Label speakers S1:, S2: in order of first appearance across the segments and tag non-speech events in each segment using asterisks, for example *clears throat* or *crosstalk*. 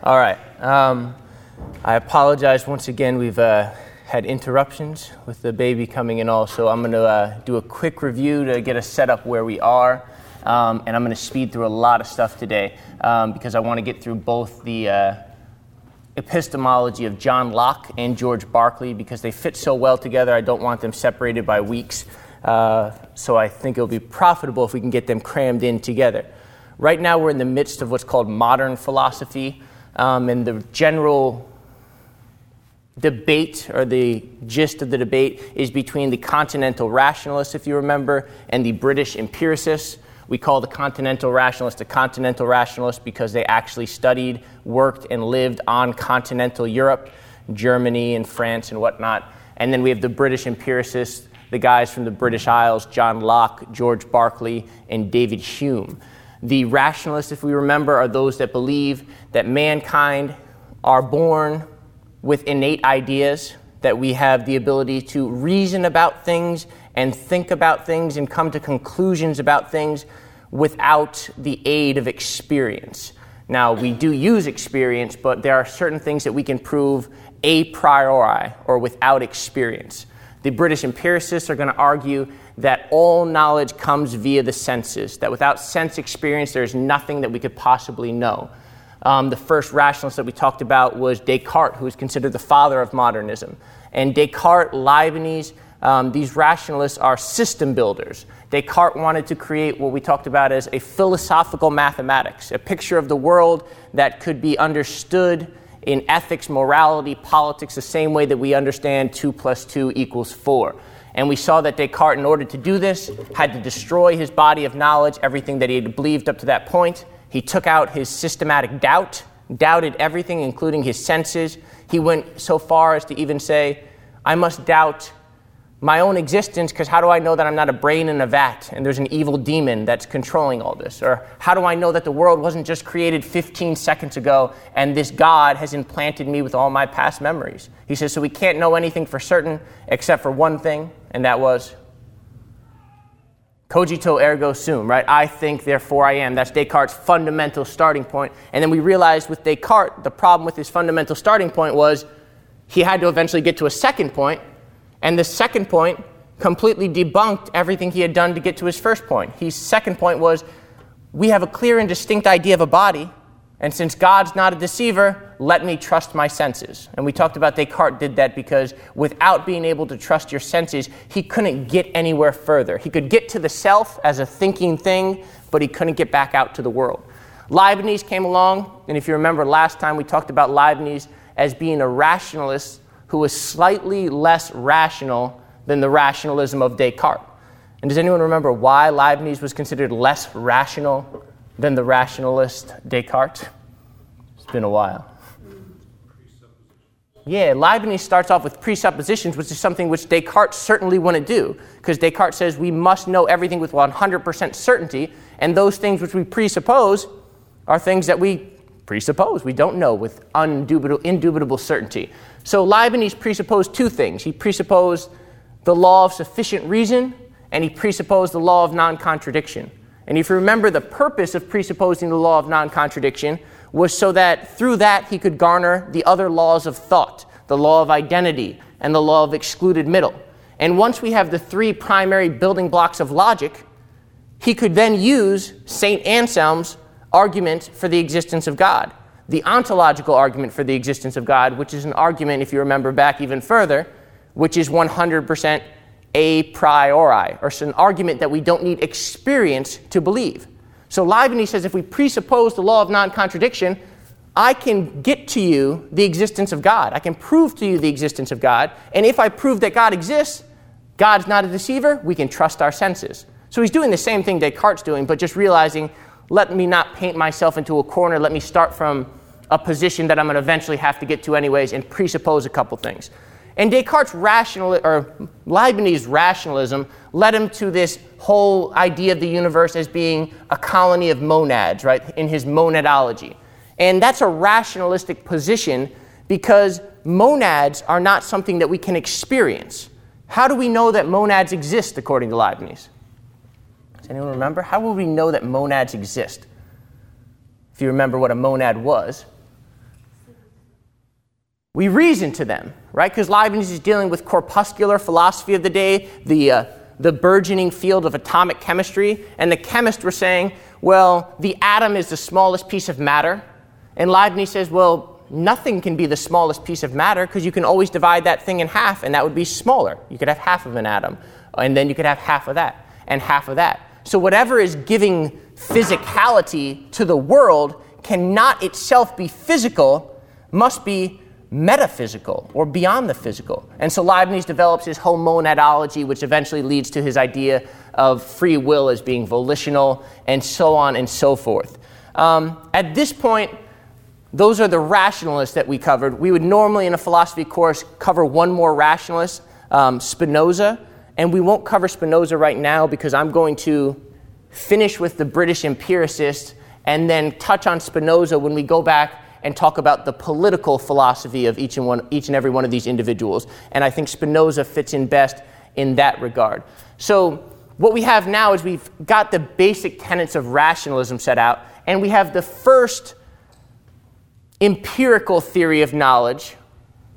S1: All right. Um, I apologize once again. We've uh, had interruptions with the baby coming in, all, so I'm going to uh, do a quick review to get us set up where we are. Um, and I'm going to speed through a lot of stuff today um, because I want to get through both the uh, epistemology of John Locke and George Berkeley because they fit so well together. I don't want them separated by weeks. Uh, so I think it'll be profitable if we can get them crammed in together. Right now, we're in the midst of what's called modern philosophy, um, and the general debate or the gist of the debate is between the continental rationalists, if you remember, and the British empiricists. We call the continental rationalists a continental rationalists because they actually studied, worked, and lived on continental Europe, Germany and France and whatnot. And then we have the British empiricists, the guys from the British Isles, John Locke, George Berkeley, and David Hume. The rationalists, if we remember, are those that believe that mankind are born with innate ideas, that we have the ability to reason about things and think about things and come to conclusions about things without the aid of experience. Now, we do use experience, but there are certain things that we can prove a priori or without experience. The British empiricists are going to argue that all knowledge comes via the senses, that without sense experience, there's nothing that we could possibly know. Um, the first rationalist that we talked about was Descartes, who is considered the father of modernism. And Descartes, Leibniz, um, these rationalists are system builders. Descartes wanted to create what we talked about as a philosophical mathematics, a picture of the world that could be understood in ethics, morality, politics, the same way that we understand 2 plus 2 equals 4. And we saw that Descartes, in order to do this, had to destroy his body of knowledge, everything that he had believed up to that point. He took out his systematic doubt, doubted everything, including his senses. He went so far as to even say, I must doubt my own existence because how do I know that I'm not a brain in a vat and there's an evil demon that's controlling all this? Or how do I know that the world wasn't just created 15 seconds ago and this God has implanted me with all my past memories? He says, so we can't know anything for certain except for one thing, and that was cogito ergo sum, right? I think, therefore I am. That's Descartes' fundamental starting point. And then we realized with Descartes, the problem with his fundamental starting point was he had to eventually get to a second point and the second point completely debunked everything he had done to get to his first point. His second point was we have a clear and distinct idea of a body, and since God's not a deceiver, let me trust my senses. And we talked about Descartes did that because without being able to trust your senses, he couldn't get anywhere further. He could get to the self as a thinking thing, but he couldn't get back out to the world. Leibniz came along, and if you remember last time we talked about Leibniz as being a rationalist who was slightly less rational than the rationalism of Descartes. And does anyone remember why Leibniz was considered less rational than the rationalist Descartes? It's been a while. Yeah, Leibniz starts off with presuppositions, which is something which Descartes certainly wouldn't do, because Descartes says we must know everything with 100% certainty, and those things which we presuppose are things that we presuppose, we don't know with indubitable certainty. So Leibniz presupposed two things. He presupposed the law of sufficient reason, and he presupposed the law of non contradiction. And if you remember, the purpose of presupposing the law of non contradiction was so that through that he could garner the other laws of thought, the law of identity, and the law of excluded middle. And once we have the three primary building blocks of logic, he could then use St. Anselm's argument for the existence of God the ontological argument for the existence of God, which is an argument, if you remember back even further, which is 100% a priori, or an argument that we don't need experience to believe. So Leibniz says if we presuppose the law of non contradiction, I can get to you the existence of God. I can prove to you the existence of God. And if I prove that God exists, God's not a deceiver, we can trust our senses. So he's doing the same thing Descartes doing, but just realizing, let me not paint myself into a corner. Let me start from a position that I'm going to eventually have to get to anyways and presuppose a couple things. And Descartes' rational or Leibniz rationalism led him to this whole idea of the universe as being a colony of monads, right, in his monadology. And that's a rationalistic position because monads are not something that we can experience. How do we know that monads exist according to Leibniz? Does anyone remember? How will we know that monads exist? If you remember what a monad was, we reason to them, right? Because Leibniz is dealing with corpuscular philosophy of the day, the, uh, the burgeoning field of atomic chemistry, and the chemists were saying, well, the atom is the smallest piece of matter. And Leibniz says, well, nothing can be the smallest piece of matter because you can always divide that thing in half, and that would be smaller. You could have half of an atom, and then you could have half of that, and half of that. So, whatever is giving physicality to the world cannot itself be physical, must be metaphysical or beyond the physical. And so Leibniz develops his monadology, which eventually leads to his idea of free will as being volitional, and so on and so forth. Um, at this point, those are the rationalists that we covered. We would normally, in a philosophy course, cover one more rationalist, um, Spinoza, and we won't cover Spinoza right now because I'm going to finish with the British empiricist and then touch on Spinoza when we go back and talk about the political philosophy of each and, one, each and every one of these individuals. And I think Spinoza fits in best in that regard. So, what we have now is we've got the basic tenets of rationalism set out, and we have the first empirical theory of knowledge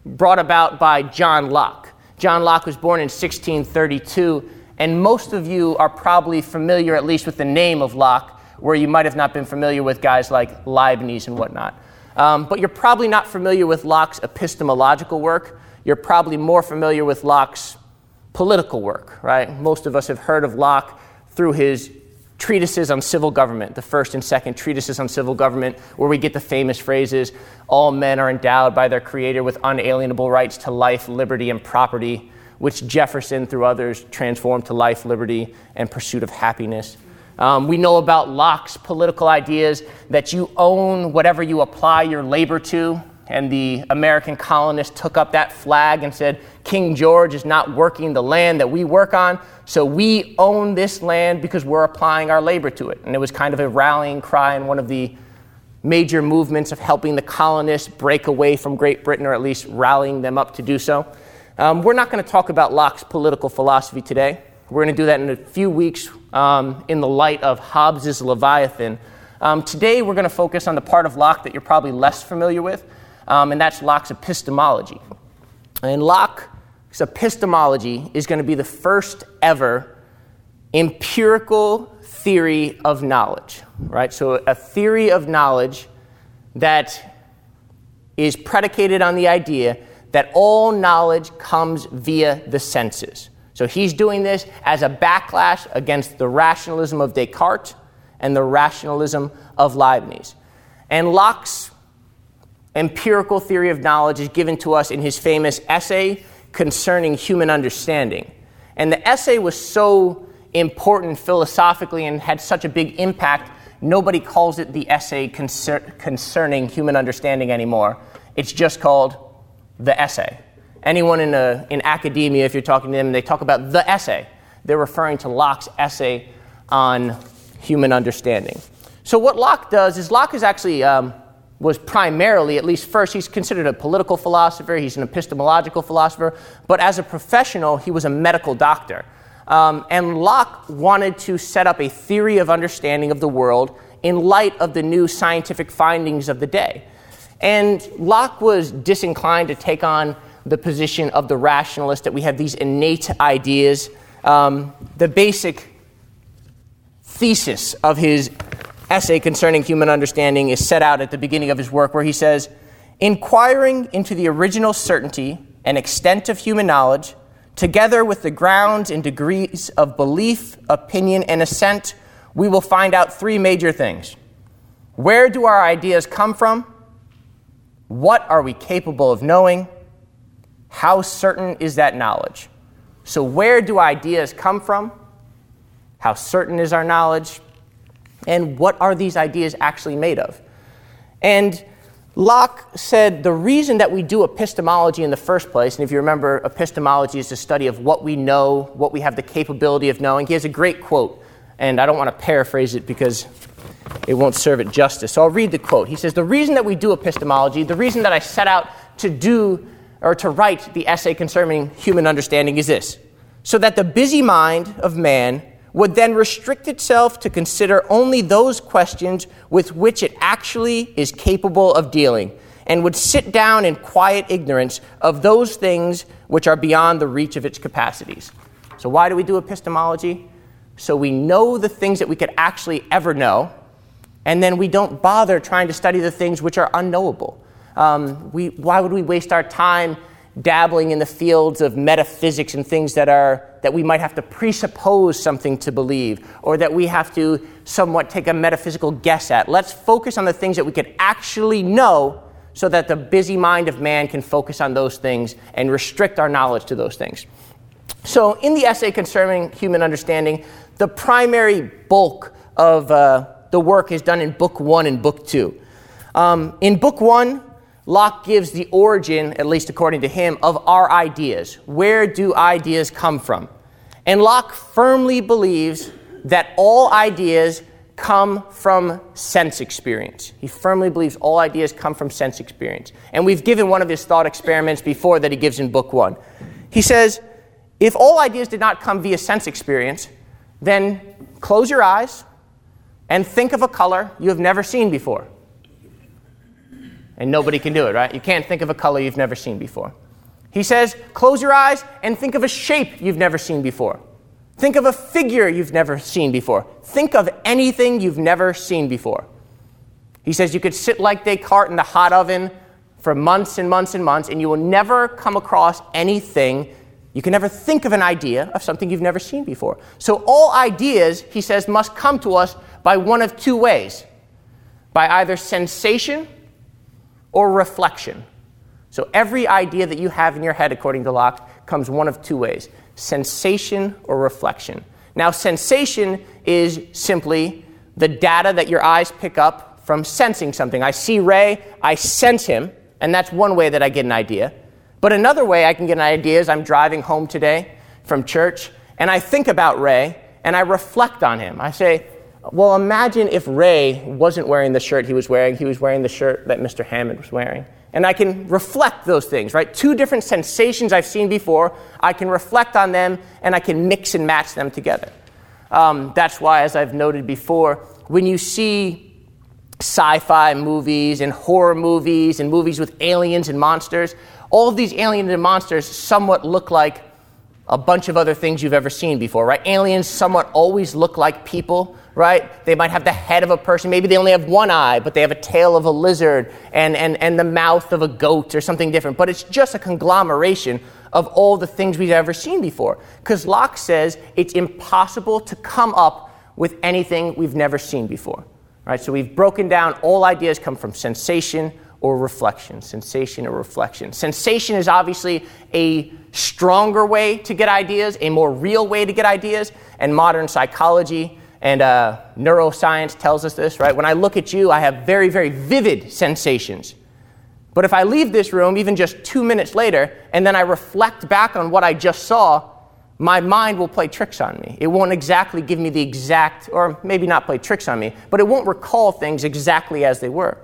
S1: brought about by John Locke. John Locke was born in 1632, and most of you are probably familiar, at least with the name of Locke, where you might have not been familiar with guys like Leibniz and whatnot. Um, but you're probably not familiar with Locke's epistemological work. You're probably more familiar with Locke's political work, right? Most of us have heard of Locke through his treatises on civil government, the first and second treatises on civil government, where we get the famous phrases all men are endowed by their Creator with unalienable rights to life, liberty, and property, which Jefferson, through others, transformed to life, liberty, and pursuit of happiness. Um, we know about Locke's political ideas that you own whatever you apply your labor to. And the American colonists took up that flag and said, King George is not working the land that we work on, so we own this land because we're applying our labor to it. And it was kind of a rallying cry in one of the major movements of helping the colonists break away from Great Britain, or at least rallying them up to do so. Um, we're not going to talk about Locke's political philosophy today. We're going to do that in a few weeks um, in the light of Hobbes's Leviathan. Um, today, we're going to focus on the part of Locke that you're probably less familiar with, um, and that's Locke's epistemology. And Locke's epistemology is going to be the first ever empirical theory of knowledge, right? So, a theory of knowledge that is predicated on the idea that all knowledge comes via the senses. So he's doing this as a backlash against the rationalism of Descartes and the rationalism of Leibniz. And Locke's empirical theory of knowledge is given to us in his famous essay concerning human understanding. And the essay was so important philosophically and had such a big impact, nobody calls it the essay concer- concerning human understanding anymore. It's just called the essay. Anyone in, a, in academia, if you're talking to them, they talk about the essay. They're referring to Locke's essay on human understanding. So what Locke does is Locke is actually um, was primarily, at least first, he's considered a political philosopher. He's an epistemological philosopher, but as a professional, he was a medical doctor. Um, and Locke wanted to set up a theory of understanding of the world in light of the new scientific findings of the day. And Locke was disinclined to take on the position of the rationalist, that we have these innate ideas. Um, the basic thesis of his essay concerning human understanding is set out at the beginning of his work, where he says, Inquiring into the original certainty and extent of human knowledge, together with the grounds and degrees of belief, opinion, and assent, we will find out three major things. Where do our ideas come from? What are we capable of knowing? How certain is that knowledge? So, where do ideas come from? How certain is our knowledge? And what are these ideas actually made of? And Locke said the reason that we do epistemology in the first place, and if you remember, epistemology is the study of what we know, what we have the capability of knowing. He has a great quote, and I don't want to paraphrase it because it won't serve it justice. So I'll read the quote. He says, The reason that we do epistemology, the reason that I set out to do or to write the essay concerning human understanding is this so that the busy mind of man would then restrict itself to consider only those questions with which it actually is capable of dealing, and would sit down in quiet ignorance of those things which are beyond the reach of its capacities. So, why do we do epistemology? So we know the things that we could actually ever know, and then we don't bother trying to study the things which are unknowable. Um, we, why would we waste our time dabbling in the fields of metaphysics and things that are that we might have to presuppose something to believe or that we have to somewhat take a metaphysical guess at? Let's focus on the things that we could actually know so that the busy mind of man can focus on those things and restrict our knowledge to those things. So in the essay concerning human understanding the primary bulk of uh, the work is done in book one and book two. Um, in book one Locke gives the origin, at least according to him, of our ideas. Where do ideas come from? And Locke firmly believes that all ideas come from sense experience. He firmly believes all ideas come from sense experience. And we've given one of his thought experiments before that he gives in book one. He says, if all ideas did not come via sense experience, then close your eyes and think of a color you have never seen before and nobody can do it, right? You can't think of a color you've never seen before. He says, close your eyes and think of a shape you've never seen before. Think of a figure you've never seen before. Think of anything you've never seen before. He says you could sit like Descartes in the hot oven for months and months and months, and you will never come across anything. You can never think of an idea of something you've never seen before. So, all ideas, he says, must come to us by one of two ways by either sensation or reflection. So every idea that you have in your head, according to Locke, comes one of two ways sensation or reflection. Now, sensation is simply the data that your eyes pick up from sensing something. I see Ray, I sense him, and that's one way that I get an idea. But another way I can get an idea is I'm driving home today from church, and I think about Ray, and I reflect on him. I say, well, imagine if Ray wasn't wearing the shirt he was wearing, he was wearing the shirt that Mr. Hammond was wearing. And I can reflect those things, right? Two different sensations I've seen before. I can reflect on them and I can mix and match them together. Um, that's why, as I've noted before, when you see sci fi movies and horror movies and movies with aliens and monsters, all of these aliens and monsters somewhat look like a bunch of other things you've ever seen before, right? Aliens somewhat always look like people right? They might have the head of a person. Maybe they only have one eye, but they have a tail of a lizard and, and, and the mouth of a goat or something different. But it's just a conglomeration of all the things we've ever seen before. Because Locke says it's impossible to come up with anything we've never seen before. Right? So we've broken down all ideas come from sensation or reflection. Sensation or reflection. Sensation is obviously a stronger way to get ideas, a more real way to get ideas, and modern psychology and uh, neuroscience tells us this, right? When I look at you, I have very, very vivid sensations. But if I leave this room even just two minutes later, and then I reflect back on what I just saw, my mind will play tricks on me. It won't exactly give me the exact, or maybe not play tricks on me, but it won't recall things exactly as they were.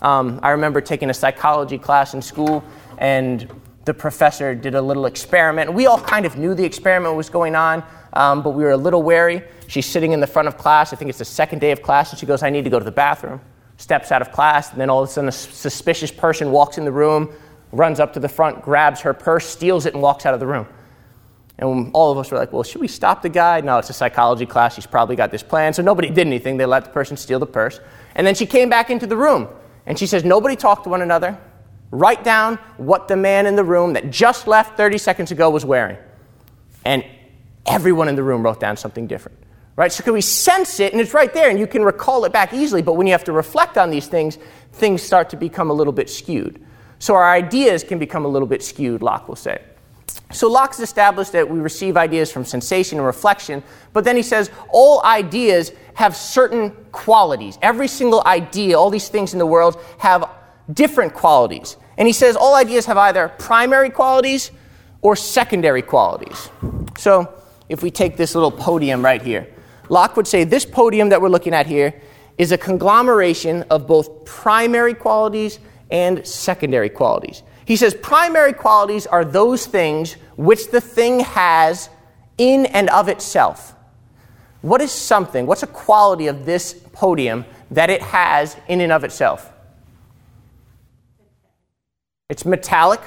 S1: Um, I remember taking a psychology class in school, and the professor did a little experiment. We all kind of knew the experiment was going on, um, but we were a little wary. She's sitting in the front of class. I think it's the second day of class, and she goes, I need to go to the bathroom. Steps out of class, and then all of a sudden, a suspicious person walks in the room, runs up to the front, grabs her purse, steals it, and walks out of the room. And all of us were like, well, should we stop the guy? No, it's a psychology class. He's probably got this plan. So nobody did anything. They let the person steal the purse. And then she came back into the room, and she says, nobody talked to one another. Write down what the man in the room that just left 30 seconds ago was wearing. And everyone in the room wrote down something different right? So can we sense it, and it's right there, and you can recall it back easily. But when you have to reflect on these things, things start to become a little bit skewed. So our ideas can become a little bit skewed, Locke will say. So Locke's established that we receive ideas from sensation and reflection, but then he says all ideas have certain qualities. Every single idea, all these things in the world have different qualities. And he says all ideas have either primary qualities or secondary qualities. So if we take this little podium right here, Locke would say this podium that we're looking at here is a conglomeration of both primary qualities and secondary qualities. He says primary qualities are those things which the thing has in and of itself. What is something, what's a quality of this podium that it has in and of itself? It's metallic.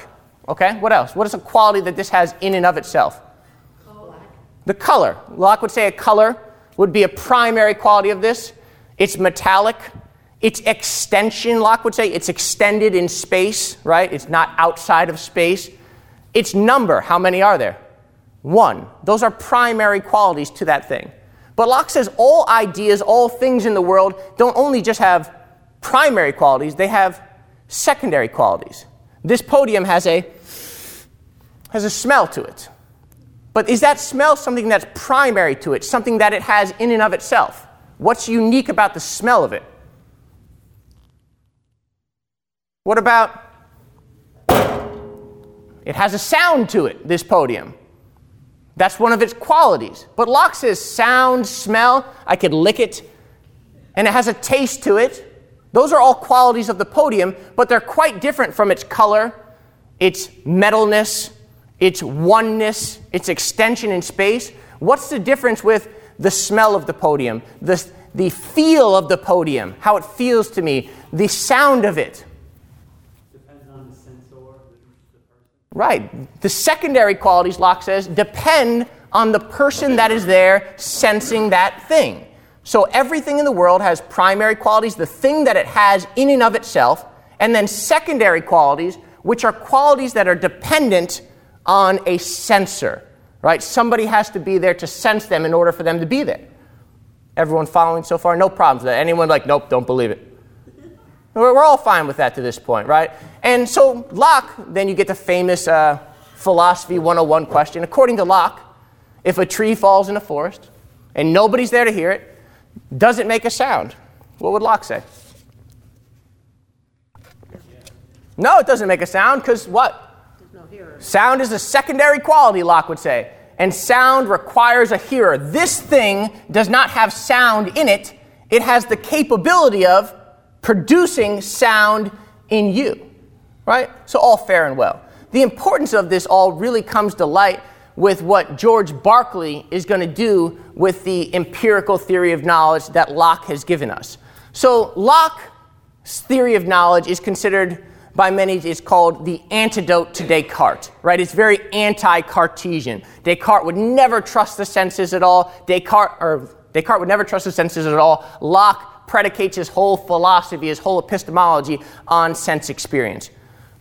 S1: Okay, what else? What is a quality that this has in and of itself? The color. Locke would say a color would be a primary quality of this. It's metallic. Its extension, Locke would say, it's extended in space, right? It's not outside of space. Its number, how many are there? One. Those are primary qualities to that thing. But Locke says all ideas, all things in the world don't only just have primary qualities, they have secondary qualities. This podium has a has a smell to it. But is that smell something that's primary to it, something that it has in and of itself? What's unique about the smell of it? What about it has a sound to it, this podium? That's one of its qualities. But Locke says sound, smell, I could lick it, and it has a taste to it. Those are all qualities of the podium, but they're quite different from its color, its metalness, its oneness, its extension in space. What's the difference with the smell of the podium, the, the feel of the podium, how it feels to me, the sound of it?
S2: Depends on the sensor, the person.
S1: Right. The secondary qualities, Locke says, depend on the person that is there sensing that thing. So everything in the world has primary qualities, the thing that it has in and of itself, and then secondary qualities, which are qualities that are dependent on a sensor, right? Somebody has to be there to sense them in order for them to be there. Everyone following so far? No problems with that. Anyone like, nope, don't believe it. We're all fine with that to this point, right? And so Locke, then you get the famous uh, philosophy 101 question. According to Locke, if a tree falls in a forest and nobody's there to hear it, does it make a sound? What would Locke say? No, it doesn't make a sound because what? Sound is a secondary quality, Locke would say. And sound requires a hearer. This thing does not have sound in it, it has the capability of producing sound in you. Right? So, all fair and well. The importance of this all really comes to light with what George Berkeley is going to do with the empirical theory of knowledge that Locke has given us. So, Locke's theory of knowledge is considered by many is called the antidote to Descartes, right? It's very anti-Cartesian. Descartes would never trust the senses at all. Descartes, or Descartes would never trust the senses at all. Locke predicates his whole philosophy, his whole epistemology on sense experience.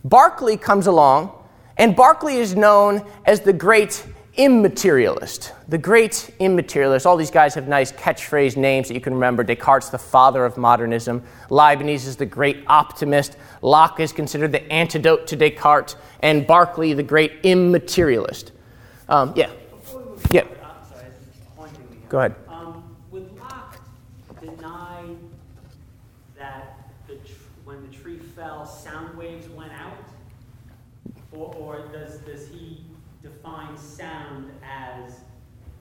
S1: Berkeley comes along, and Berkeley is known as the great immaterialist, the great immaterialist. All these guys have nice catchphrase names that you can remember. Descartes, the father of modernism. Leibniz is the great optimist. Locke is considered the antidote to Descartes. And Berkeley, the great immaterialist. Um, yeah. Yeah. Go ahead.
S2: Um, would Locke deny that the tr- when the tree fell, sound waves went out? Or, or does, sound as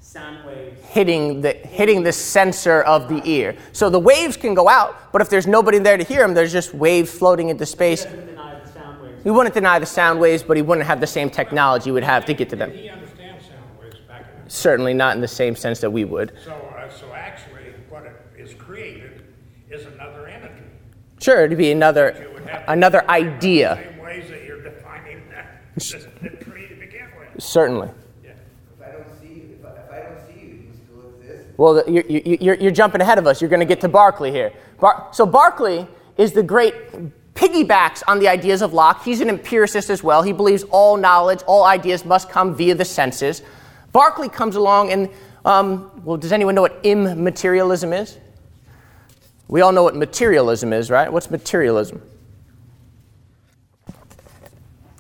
S2: sound waves?
S1: Hitting the, hitting the sensor of the ear. So the waves can go out, but if there's nobody there to hear them, there's just waves floating into space.
S2: doesn't deny the sound waves.
S1: He wouldn't deny the sound waves, but he wouldn't have the same technology would have to get to them.
S3: He understands sound waves back in the
S1: Certainly not in the same sense that we would.
S3: So, uh, so actually, what it is created is another entity.
S1: Sure, it'd be another
S3: It would have
S1: another idea. Certainly.
S3: Yeah.
S4: If I don't see you, if I, don't see you, you still exist.
S1: Well, you- you- you're, you're jumping ahead of us. You're going to get to Berkeley here. Bar- so Berkeley is the great piggybacks on the ideas of Locke. He's an empiricist as well. He believes all knowledge, all ideas must come via the senses. Berkeley comes along and, um, well, does anyone know what immaterialism is? We all know what materialism is, right? What's materialism?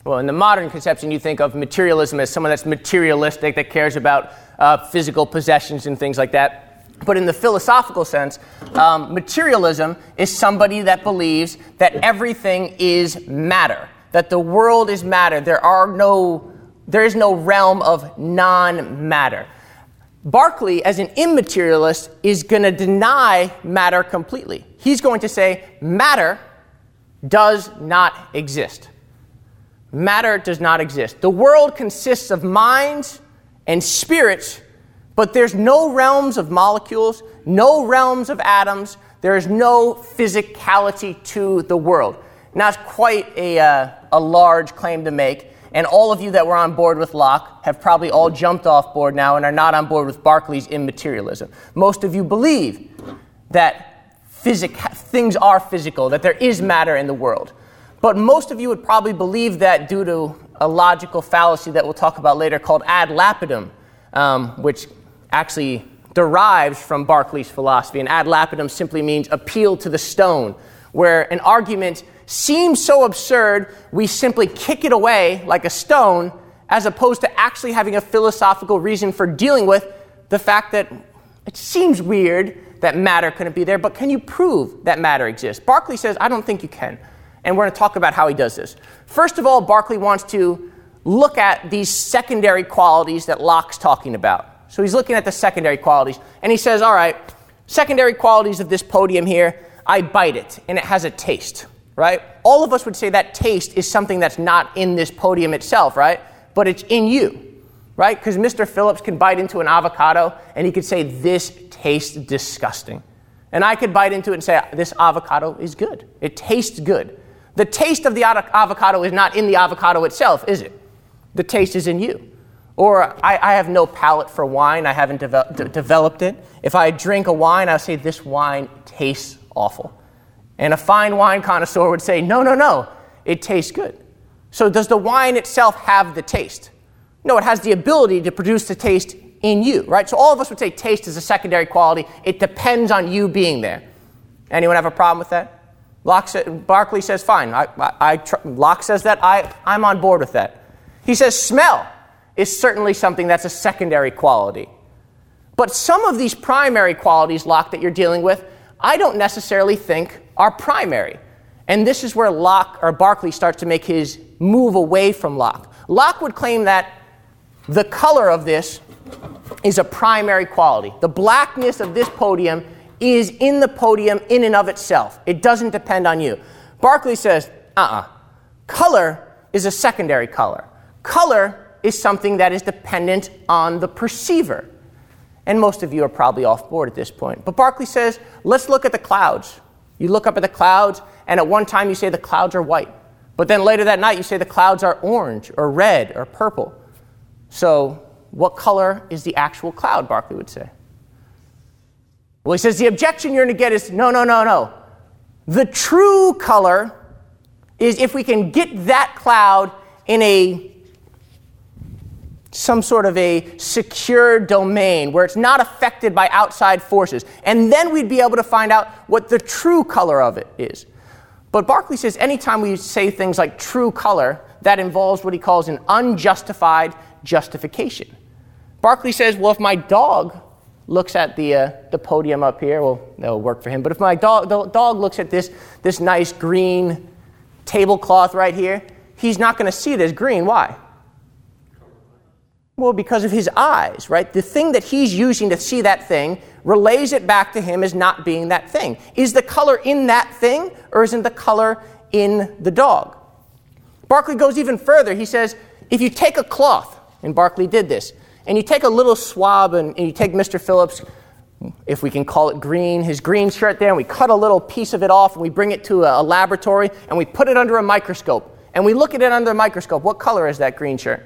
S1: Well, in the modern conception, you think of materialism as someone that's materialistic, that cares about uh, physical possessions and things like that. But in the philosophical sense, um, materialism is somebody that believes that everything is matter, that the world is matter. There are no, there is no realm of non-matter. Berkeley, as an immaterialist, is going to deny matter completely. He's going to say matter does not exist. Matter does not exist. The world consists of minds and spirits, but there's no realms of molecules, no realms of atoms. There is no physicality to the world. Now, it's quite a, uh, a large claim to make, and all of you that were on board with Locke have probably all jumped off board now and are not on board with Berkeley's immaterialism. Most of you believe that physic- things are physical, that there is matter in the world. But most of you would probably believe that due to a logical fallacy that we'll talk about later called ad lapidem, um, which actually derives from Berkeley's philosophy. And ad lapidem simply means appeal to the stone, where an argument seems so absurd, we simply kick it away like a stone, as opposed to actually having a philosophical reason for dealing with the fact that it seems weird that matter couldn't be there, but can you prove that matter exists? Berkeley says, I don't think you can. And we're going to talk about how he does this. First of all, Berkeley wants to look at these secondary qualities that Locke's talking about. So he's looking at the secondary qualities, and he says, All right, secondary qualities of this podium here, I bite it, and it has a taste, right? All of us would say that taste is something that's not in this podium itself, right? But it's in you, right? Because Mr. Phillips can bite into an avocado, and he could say, This tastes disgusting. And I could bite into it and say, This avocado is good. It tastes good. The taste of the avocado is not in the avocado itself, is it? The taste is in you. Or I, I have no palate for wine, I haven't de- developed it. If I drink a wine, I'll say, This wine tastes awful. And a fine wine connoisseur would say, No, no, no, it tastes good. So, does the wine itself have the taste? No, it has the ability to produce the taste in you, right? So, all of us would say taste is a secondary quality. It depends on you being there. Anyone have a problem with that? Locke Berkeley says, fine. I, I, I tr- Locke says that. I, I'm on board with that. He says, smell is certainly something that's a secondary quality. But some of these primary qualities, Locke, that you're dealing with, I don't necessarily think are primary. And this is where Locke or Berkeley starts to make his move away from Locke. Locke would claim that the color of this is a primary quality. The blackness of this podium is in the podium in and of itself. It doesn't depend on you. Berkeley says, uh uh-uh. uh Color is a secondary color. Color is something that is dependent on the perceiver. And most of you are probably off board at this point. But Berkeley says, let's look at the clouds. You look up at the clouds, and at one time you say the clouds are white. But then later that night you say the clouds are orange or red or purple. So, what color is the actual cloud, Berkeley would say? Well, he says the objection you're going to get is no, no, no, no. The true color is if we can get that cloud in a some sort of a secure domain where it's not affected by outside forces. And then we'd be able to find out what the true color of it is. But Berkeley says anytime we say things like true color, that involves what he calls an unjustified justification. Berkeley says, well, if my dog looks at the, uh, the podium up here, well, that'll work for him. But if my dog, the dog looks at this, this nice green tablecloth right here, he's not going to see it as green. Why? Well, because of his eyes, right? The thing that he's using to see that thing relays it back to him as not being that thing. Is the color in that thing, or isn't the color in the dog? Berkeley goes even further. He says, if you take a cloth, and Berkeley did this, and you take a little swab and, and you take Mr. Phillips, if we can call it green, his green shirt there, and we cut a little piece of it off and we bring it to a, a laboratory and we put it under a microscope. And we look at it under a microscope. What color is that green shirt?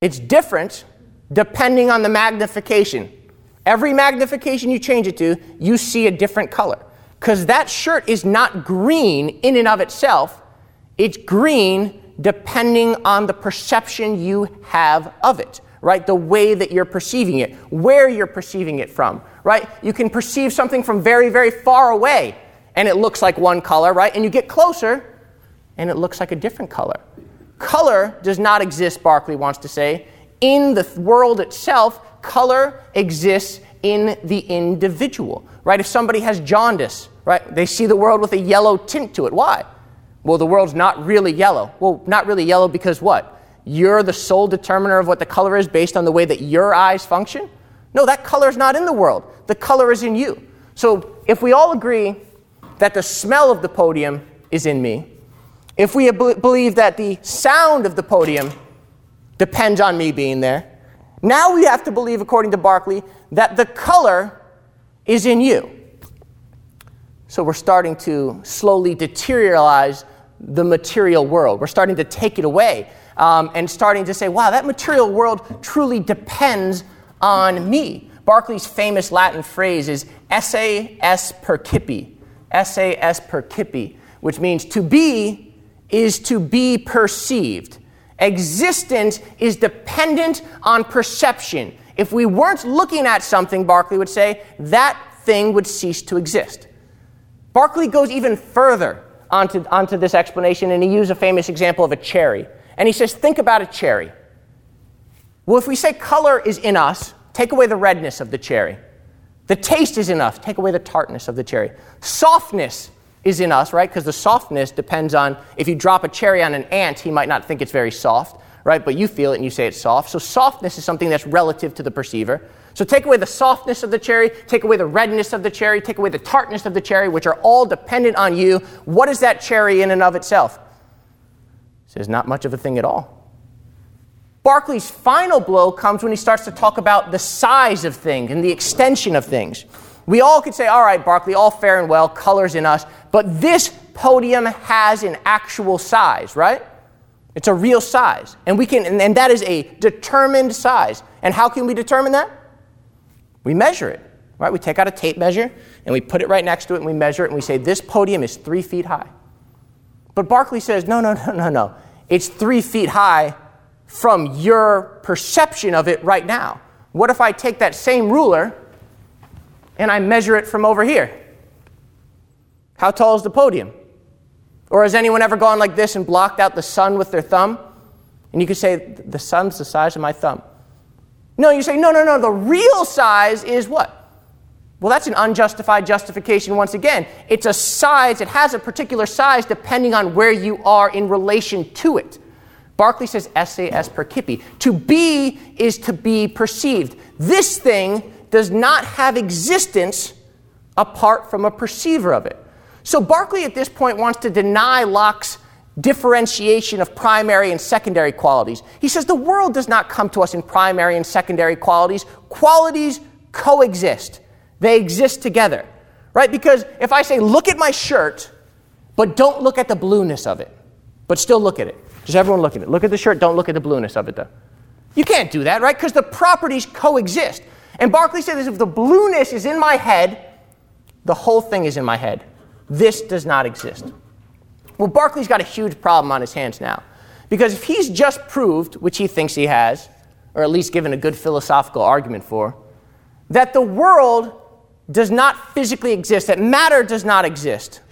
S1: It's different depending on the magnification. Every magnification you change it to, you see a different color. Because that shirt is not green in and of itself, it's green depending on the perception you have of it, right? The way that you're perceiving it, where you're perceiving it from, right? You can perceive something from very, very far away and it looks like one color, right? And you get closer and it looks like a different color. Color does not exist, Berkeley wants to say. In the world itself, color exists in the individual, right? If somebody has jaundice, right, they see the world with a yellow tint to it. Why? Well, the world's not really yellow. Well, not really yellow because what? You're the sole determiner of what the color is based on the way that your eyes function? No, that color is not in the world. The color is in you. So if we all agree that the smell of the podium is in me, if we believe that the sound of the podium depends on me being there, now we have to believe, according to Berkeley, that the color is in you. So we're starting to slowly deteriorize the material world. We're starting to take it away um, and starting to say, wow, that material world truly depends on me. Berkeley's famous Latin phrase is est percipi, est percipi, which means to be is to be perceived. Existence is dependent on perception. If we weren't looking at something, Berkeley would say, that thing would cease to exist. Berkeley goes even further onto, onto this explanation, and he used a famous example of a cherry. And he says, Think about a cherry. Well, if we say color is in us, take away the redness of the cherry. The taste is in us, take away the tartness of the cherry. Softness is in us, right? Because the softness depends on if you drop a cherry on an ant, he might not think it's very soft, right? But you feel it and you say it's soft. So softness is something that's relative to the perceiver. So take away the softness of the cherry, take away the redness of the cherry, take away the tartness of the cherry, which are all dependent on you. What is that cherry in and of itself? He says, not much of a thing at all. Berkeley's final blow comes when he starts to talk about the size of things and the extension of things. We all could say, all right, Berkeley, all fair and well, colors in us, but this podium has an actual size, right? It's a real size. And we can and that is a determined size. And how can we determine that? We measure it, right? We take out a tape measure and we put it right next to it and we measure it and we say, this podium is three feet high. But Berkeley says, no, no, no, no, no. It's three feet high from your perception of it right now. What if I take that same ruler and I measure it from over here? How tall is the podium? Or has anyone ever gone like this and blocked out the sun with their thumb? And you could say, the sun's the size of my thumb. No, you say, no, no, no, the real size is what? Well, that's an unjustified justification once again. It's a size, it has a particular size depending on where you are in relation to it. Berkeley says esse est percipi. To be is to be perceived. This thing does not have existence apart from a perceiver of it. So Berkeley at this point wants to deny Locke's differentiation of primary and secondary qualities. He says the world does not come to us in primary and secondary qualities. Qualities coexist, they exist together, right? Because if I say, look at my shirt, but don't look at the blueness of it, but still look at it. Just everyone look at it. Look at the shirt, don't look at the blueness of it, though. You can't do that, right? Because the properties coexist. And Berkeley says if the blueness is in my head, the whole thing is in my head. This does not exist. Well, Berkeley's got a huge problem on his hands now. Because if he's just proved, which he thinks he has, or at least given a good philosophical argument for, that the world does not physically exist, that matter does not exist,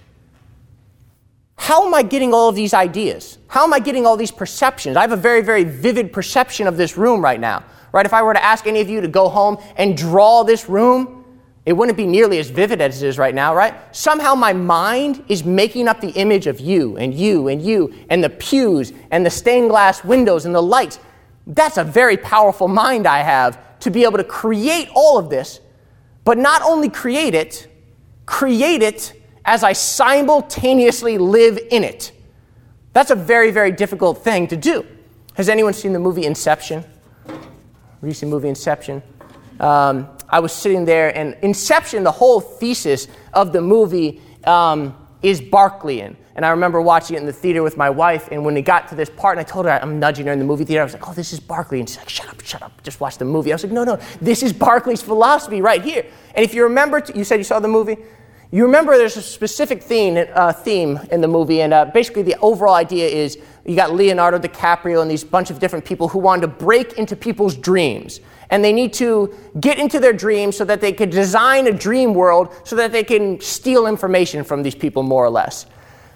S1: how am I getting all of these ideas? How am I getting all these perceptions? I have a very, very vivid perception of this room right now. Right? If I were to ask any of you to go home and draw this room, it wouldn't be nearly as vivid as it is right now, right? Somehow my mind is making up the image of you and you and you and the pews and the stained glass windows and the lights. That's a very powerful mind I have to be able to create all of this, but not only create it, create it as I simultaneously live in it. That's a very, very difficult thing to do. Has anyone seen the movie Inception? Recent movie Inception. Um, I was sitting there, and Inception, the whole thesis of the movie um, is Berkeleyan. And I remember watching it in the theater with my wife, and when we got to this part, and I told her I'm nudging her in the movie theater, I was like, "Oh, this is Berkeley," and she's like, "Shut up, shut up, just watch the movie." I was like, "No, no, this is Berkeley's philosophy right here." And if you remember, you said you saw the movie. You remember there's a specific theme, uh, theme in the movie, and uh, basically the overall idea is you got Leonardo DiCaprio and these bunch of different people who wanted to break into people's dreams. And they need to get into their dreams so that they could design a dream world so that they can steal information from these people, more or less.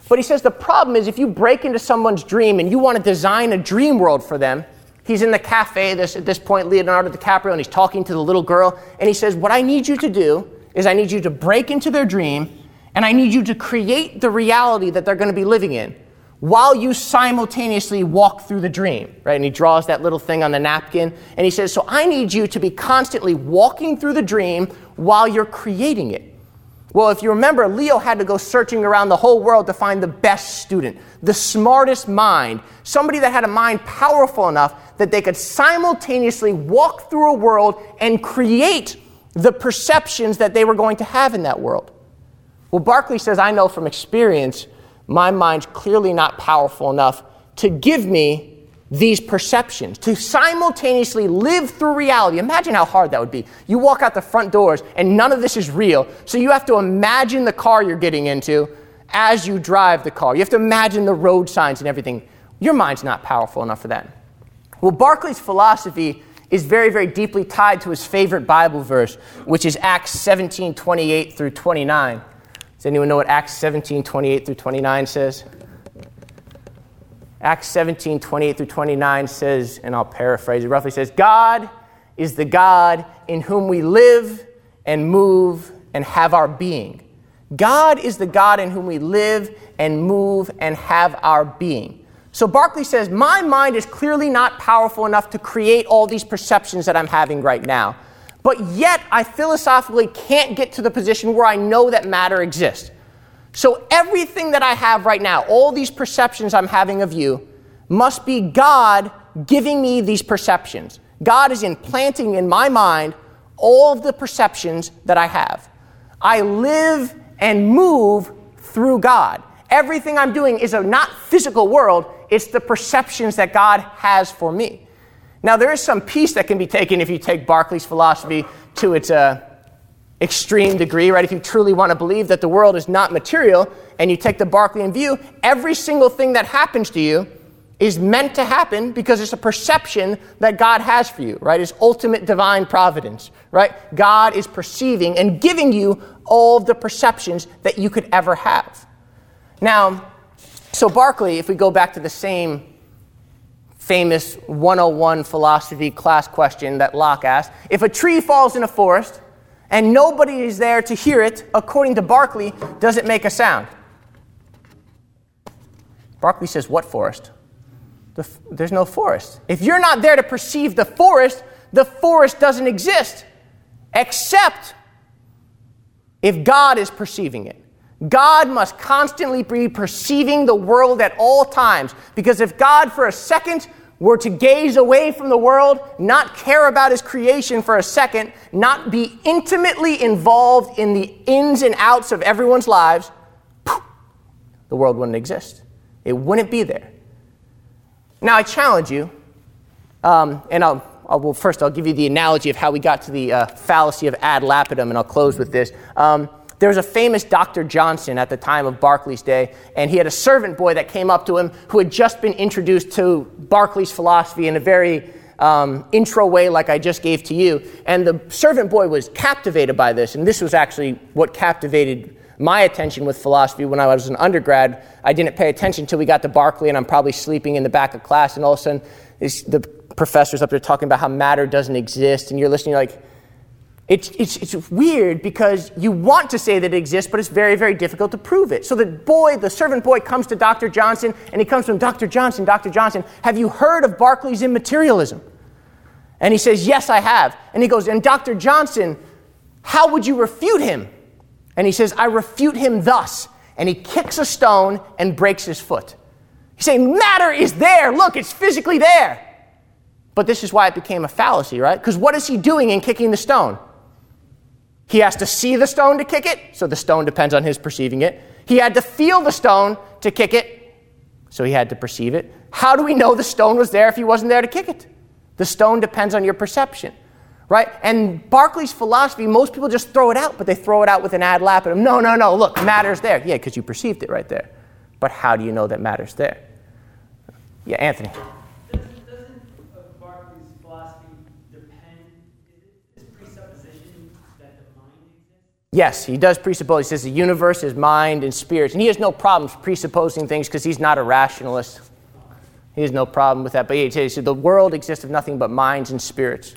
S1: But he says the problem is if you break into someone's dream and you want to design a dream world for them, he's in the cafe this, at this point, Leonardo DiCaprio, and he's talking to the little girl, and he says, What I need you to do is I need you to break into their dream, and I need you to create the reality that they're going to be living in while you simultaneously walk through the dream, right? And he draws that little thing on the napkin, and he says, So I need you to be constantly walking through the dream while you're creating it. Well, if you remember, Leo had to go searching around the whole world to find the best student, the smartest mind, somebody that had a mind powerful enough that they could simultaneously walk through a world and create the perceptions that they were going to have in that world. Well, Berkeley says, I know from experience, my mind's clearly not powerful enough to give me these perceptions, to simultaneously live through reality. Imagine how hard that would be. You walk out the front doors and none of this is real, so you have to imagine the car you're getting into as you drive the car. You have to imagine the road signs and everything. Your mind's not powerful enough for that. Well, Berkeley's philosophy is very, very deeply tied to his favorite Bible verse, which is Acts 17 28 through 29. Does anyone know what Acts 17 28 through 29 says? Acts 17, 28 through 29 says, and I'll paraphrase it roughly says, God is the God in whom we live and move and have our being. God is the God in whom we live and move and have our being. So Berkeley says, My mind is clearly not powerful enough to create all these perceptions that I'm having right now. But yet, I philosophically can't get to the position where I know that matter exists. So everything that I have right now, all these perceptions I'm having of you, must be God giving me these perceptions. God is implanting in my mind all of the perceptions that I have. I live and move through God. Everything I'm doing is a not physical world, it's the perceptions that God has for me. Now, there is some peace that can be taken if you take Berkeley's philosophy to its uh, extreme degree, right? If you truly want to believe that the world is not material and you take the Berkeleyan view, every single thing that happens to you is meant to happen because it's a perception that God has for you, right? It's ultimate divine providence, right? God is perceiving and giving you all the perceptions that you could ever have. Now, so Berkeley, if we go back to the same famous 101 philosophy class question that Locke asked, if a tree falls in a forest, and nobody is there to hear it, according to Berkeley, does it make a sound? Berkeley says, What forest? The, there's no forest. If you're not there to perceive the forest, the forest doesn't exist, except if God is perceiving it. God must constantly be perceiving the world at all times, because if God for a second were to gaze away from the world, not care about his creation for a second, not be intimately involved in the ins and outs of everyone's lives, the world wouldn't exist. It wouldn't be there. Now, I challenge you, um, and I'll, I'll, well, first I'll give you the analogy of how we got to the uh, fallacy of ad lapidem, and I'll close with this. Um, there was a famous Dr. Johnson at the time of Berkeley's day, and he had a servant boy that came up to him who had just been introduced to Berkeley's philosophy in a very um, intro way, like I just gave to you. And the servant boy was captivated by this, and this was actually what captivated my attention with philosophy when I was an undergrad. I didn't pay attention until we got to Berkeley, and I'm probably sleeping in the back of class, and all of a sudden, the professor's up there talking about how matter doesn't exist, and you're listening, you're like, it's, it's, it's weird because you want to say that it exists, but it's very, very difficult to prove it. So the boy, the servant boy, comes to Dr. Johnson and he comes to him, Dr. Johnson, Dr. Johnson, have you heard of Berkeley's immaterialism? And he says, Yes, I have. And he goes, And Dr. Johnson, how would you refute him? And he says, I refute him thus. And he kicks a stone and breaks his foot. He's saying, Matter is there. Look, it's physically there. But this is why it became a fallacy, right? Because what is he doing in kicking the stone? He has to see the stone to kick it, so the stone depends on his perceiving it. He had to feel the stone to kick it, so he had to perceive it. How do we know the stone was there if he wasn't there to kick it? The stone depends on your perception, right? And Berkeley's philosophy, most people just throw it out, but they throw it out with an ad lapidem. No, no, no, look, matter's there. Yeah, because you perceived it right there. But how do you know that matter's there? Yeah, Anthony. Yes, he does presuppose. He says the universe is mind and spirits. And he has no problems presupposing things because he's not a rationalist. He has no problem with that. But he says the world exists of nothing but minds and spirits.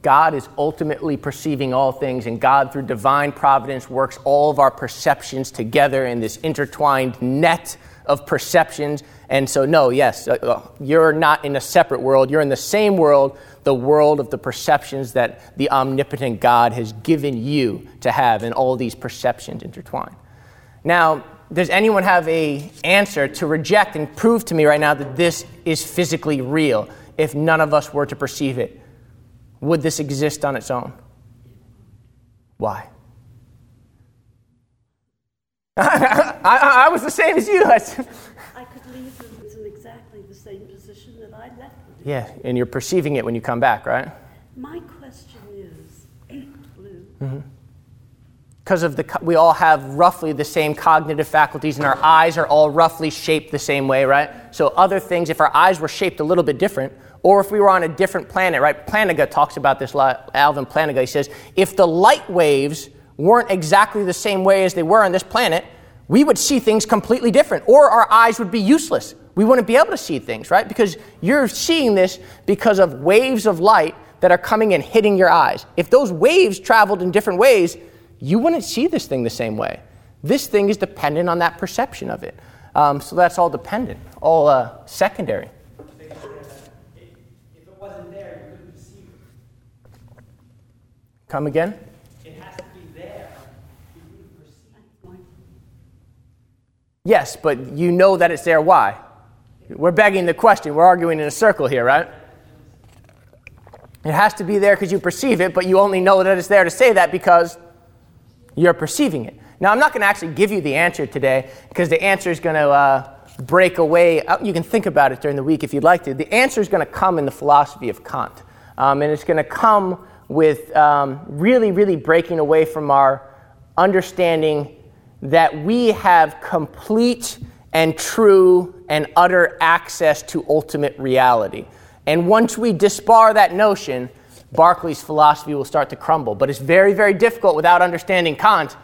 S1: God is ultimately perceiving all things, and God, through divine providence, works all of our perceptions together in this intertwined net of perceptions. And so, no, yes, uh, uh, you're not in a separate world. You're in the same world the world of the perceptions that the omnipotent God has given you to have, and all these perceptions intertwined. Now, does anyone have a answer to reject and prove to me right now that this is physically real if none of us were to perceive it? Would this exist on its own? Why? *laughs* I, I, I, was the same as you. *laughs*
S5: I could leave them in exactly the same position that I left them.
S1: Yeah, and you're perceiving it when you come back, right?
S5: My question is, *clears throat* Lou.
S1: Mm-hmm because of the we all have roughly the same cognitive faculties and our eyes are all roughly shaped the same way right so other things if our eyes were shaped a little bit different or if we were on a different planet right plantinga talks about this alvin plantinga he says if the light waves weren't exactly the same way as they were on this planet we would see things completely different or our eyes would be useless we wouldn't be able to see things right because you're seeing this because of waves of light that are coming and hitting your eyes if those waves traveled in different ways you wouldn't see this thing the same way. This thing is dependent on that perception of it. Um, so that's all dependent, all uh, secondary.
S2: If it wasn't there, you couldn't perceive it.
S1: Come again?
S2: It has to be there. You couldn't
S1: Yes, but you know that it's there. Why? We're begging the question. We're arguing in a circle here, right? It has to be there because you perceive it, but you only know that it's there to say that because you're perceiving it. Now, I'm not going to actually give you the answer today because the answer is going to uh, break away. Uh, you can think about it during the week if you'd like to. The answer is going to come in the philosophy of Kant. Um, and it's going to come with um, really, really breaking away from our understanding that we have complete and true and utter access to ultimate reality. And once we disbar that notion, Berkeley's philosophy will start to crumble. But it's very, very difficult without understanding Kant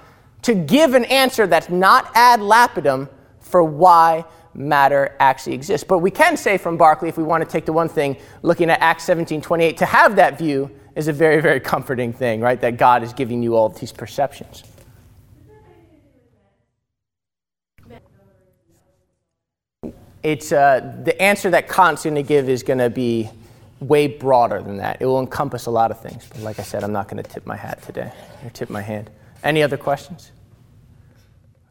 S1: to give an answer that's not ad lapidem for why matter actually exists. But we can say from Berkeley, if we want to take the one thing, looking at Acts 17 28, to have that view is a very, very comforting thing, right? That God is giving you all of these perceptions. It's uh, the answer that Kant's going to give is going to be way broader than that. It will encompass a lot of things. But like I said, I'm not going to tip my hat today or tip my hand. Any other questions?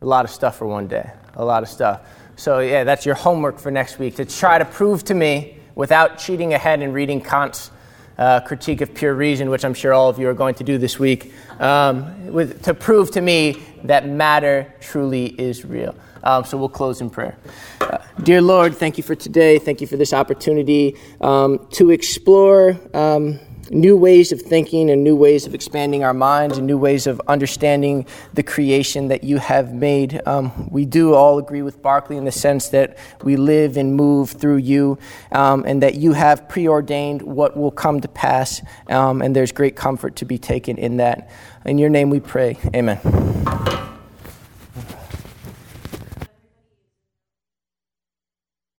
S1: A lot of stuff for one day. A lot of stuff. So, yeah, that's your homework for next week to try to prove to me, without cheating ahead and reading Kant's uh, critique of pure reason, which I'm sure all of you are going to do this week, um, with, to prove to me that matter truly is real. Um, so we'll close in prayer. Uh, dear Lord, thank you for today. Thank you for this opportunity um, to explore um, new ways of thinking and new ways of expanding our minds and new ways of understanding the creation that you have made. Um, we do all agree with Berkeley in the sense that we live and move through you um, and that you have preordained what will come to pass, um, and there's great comfort to be taken in that. In your name we pray. Amen.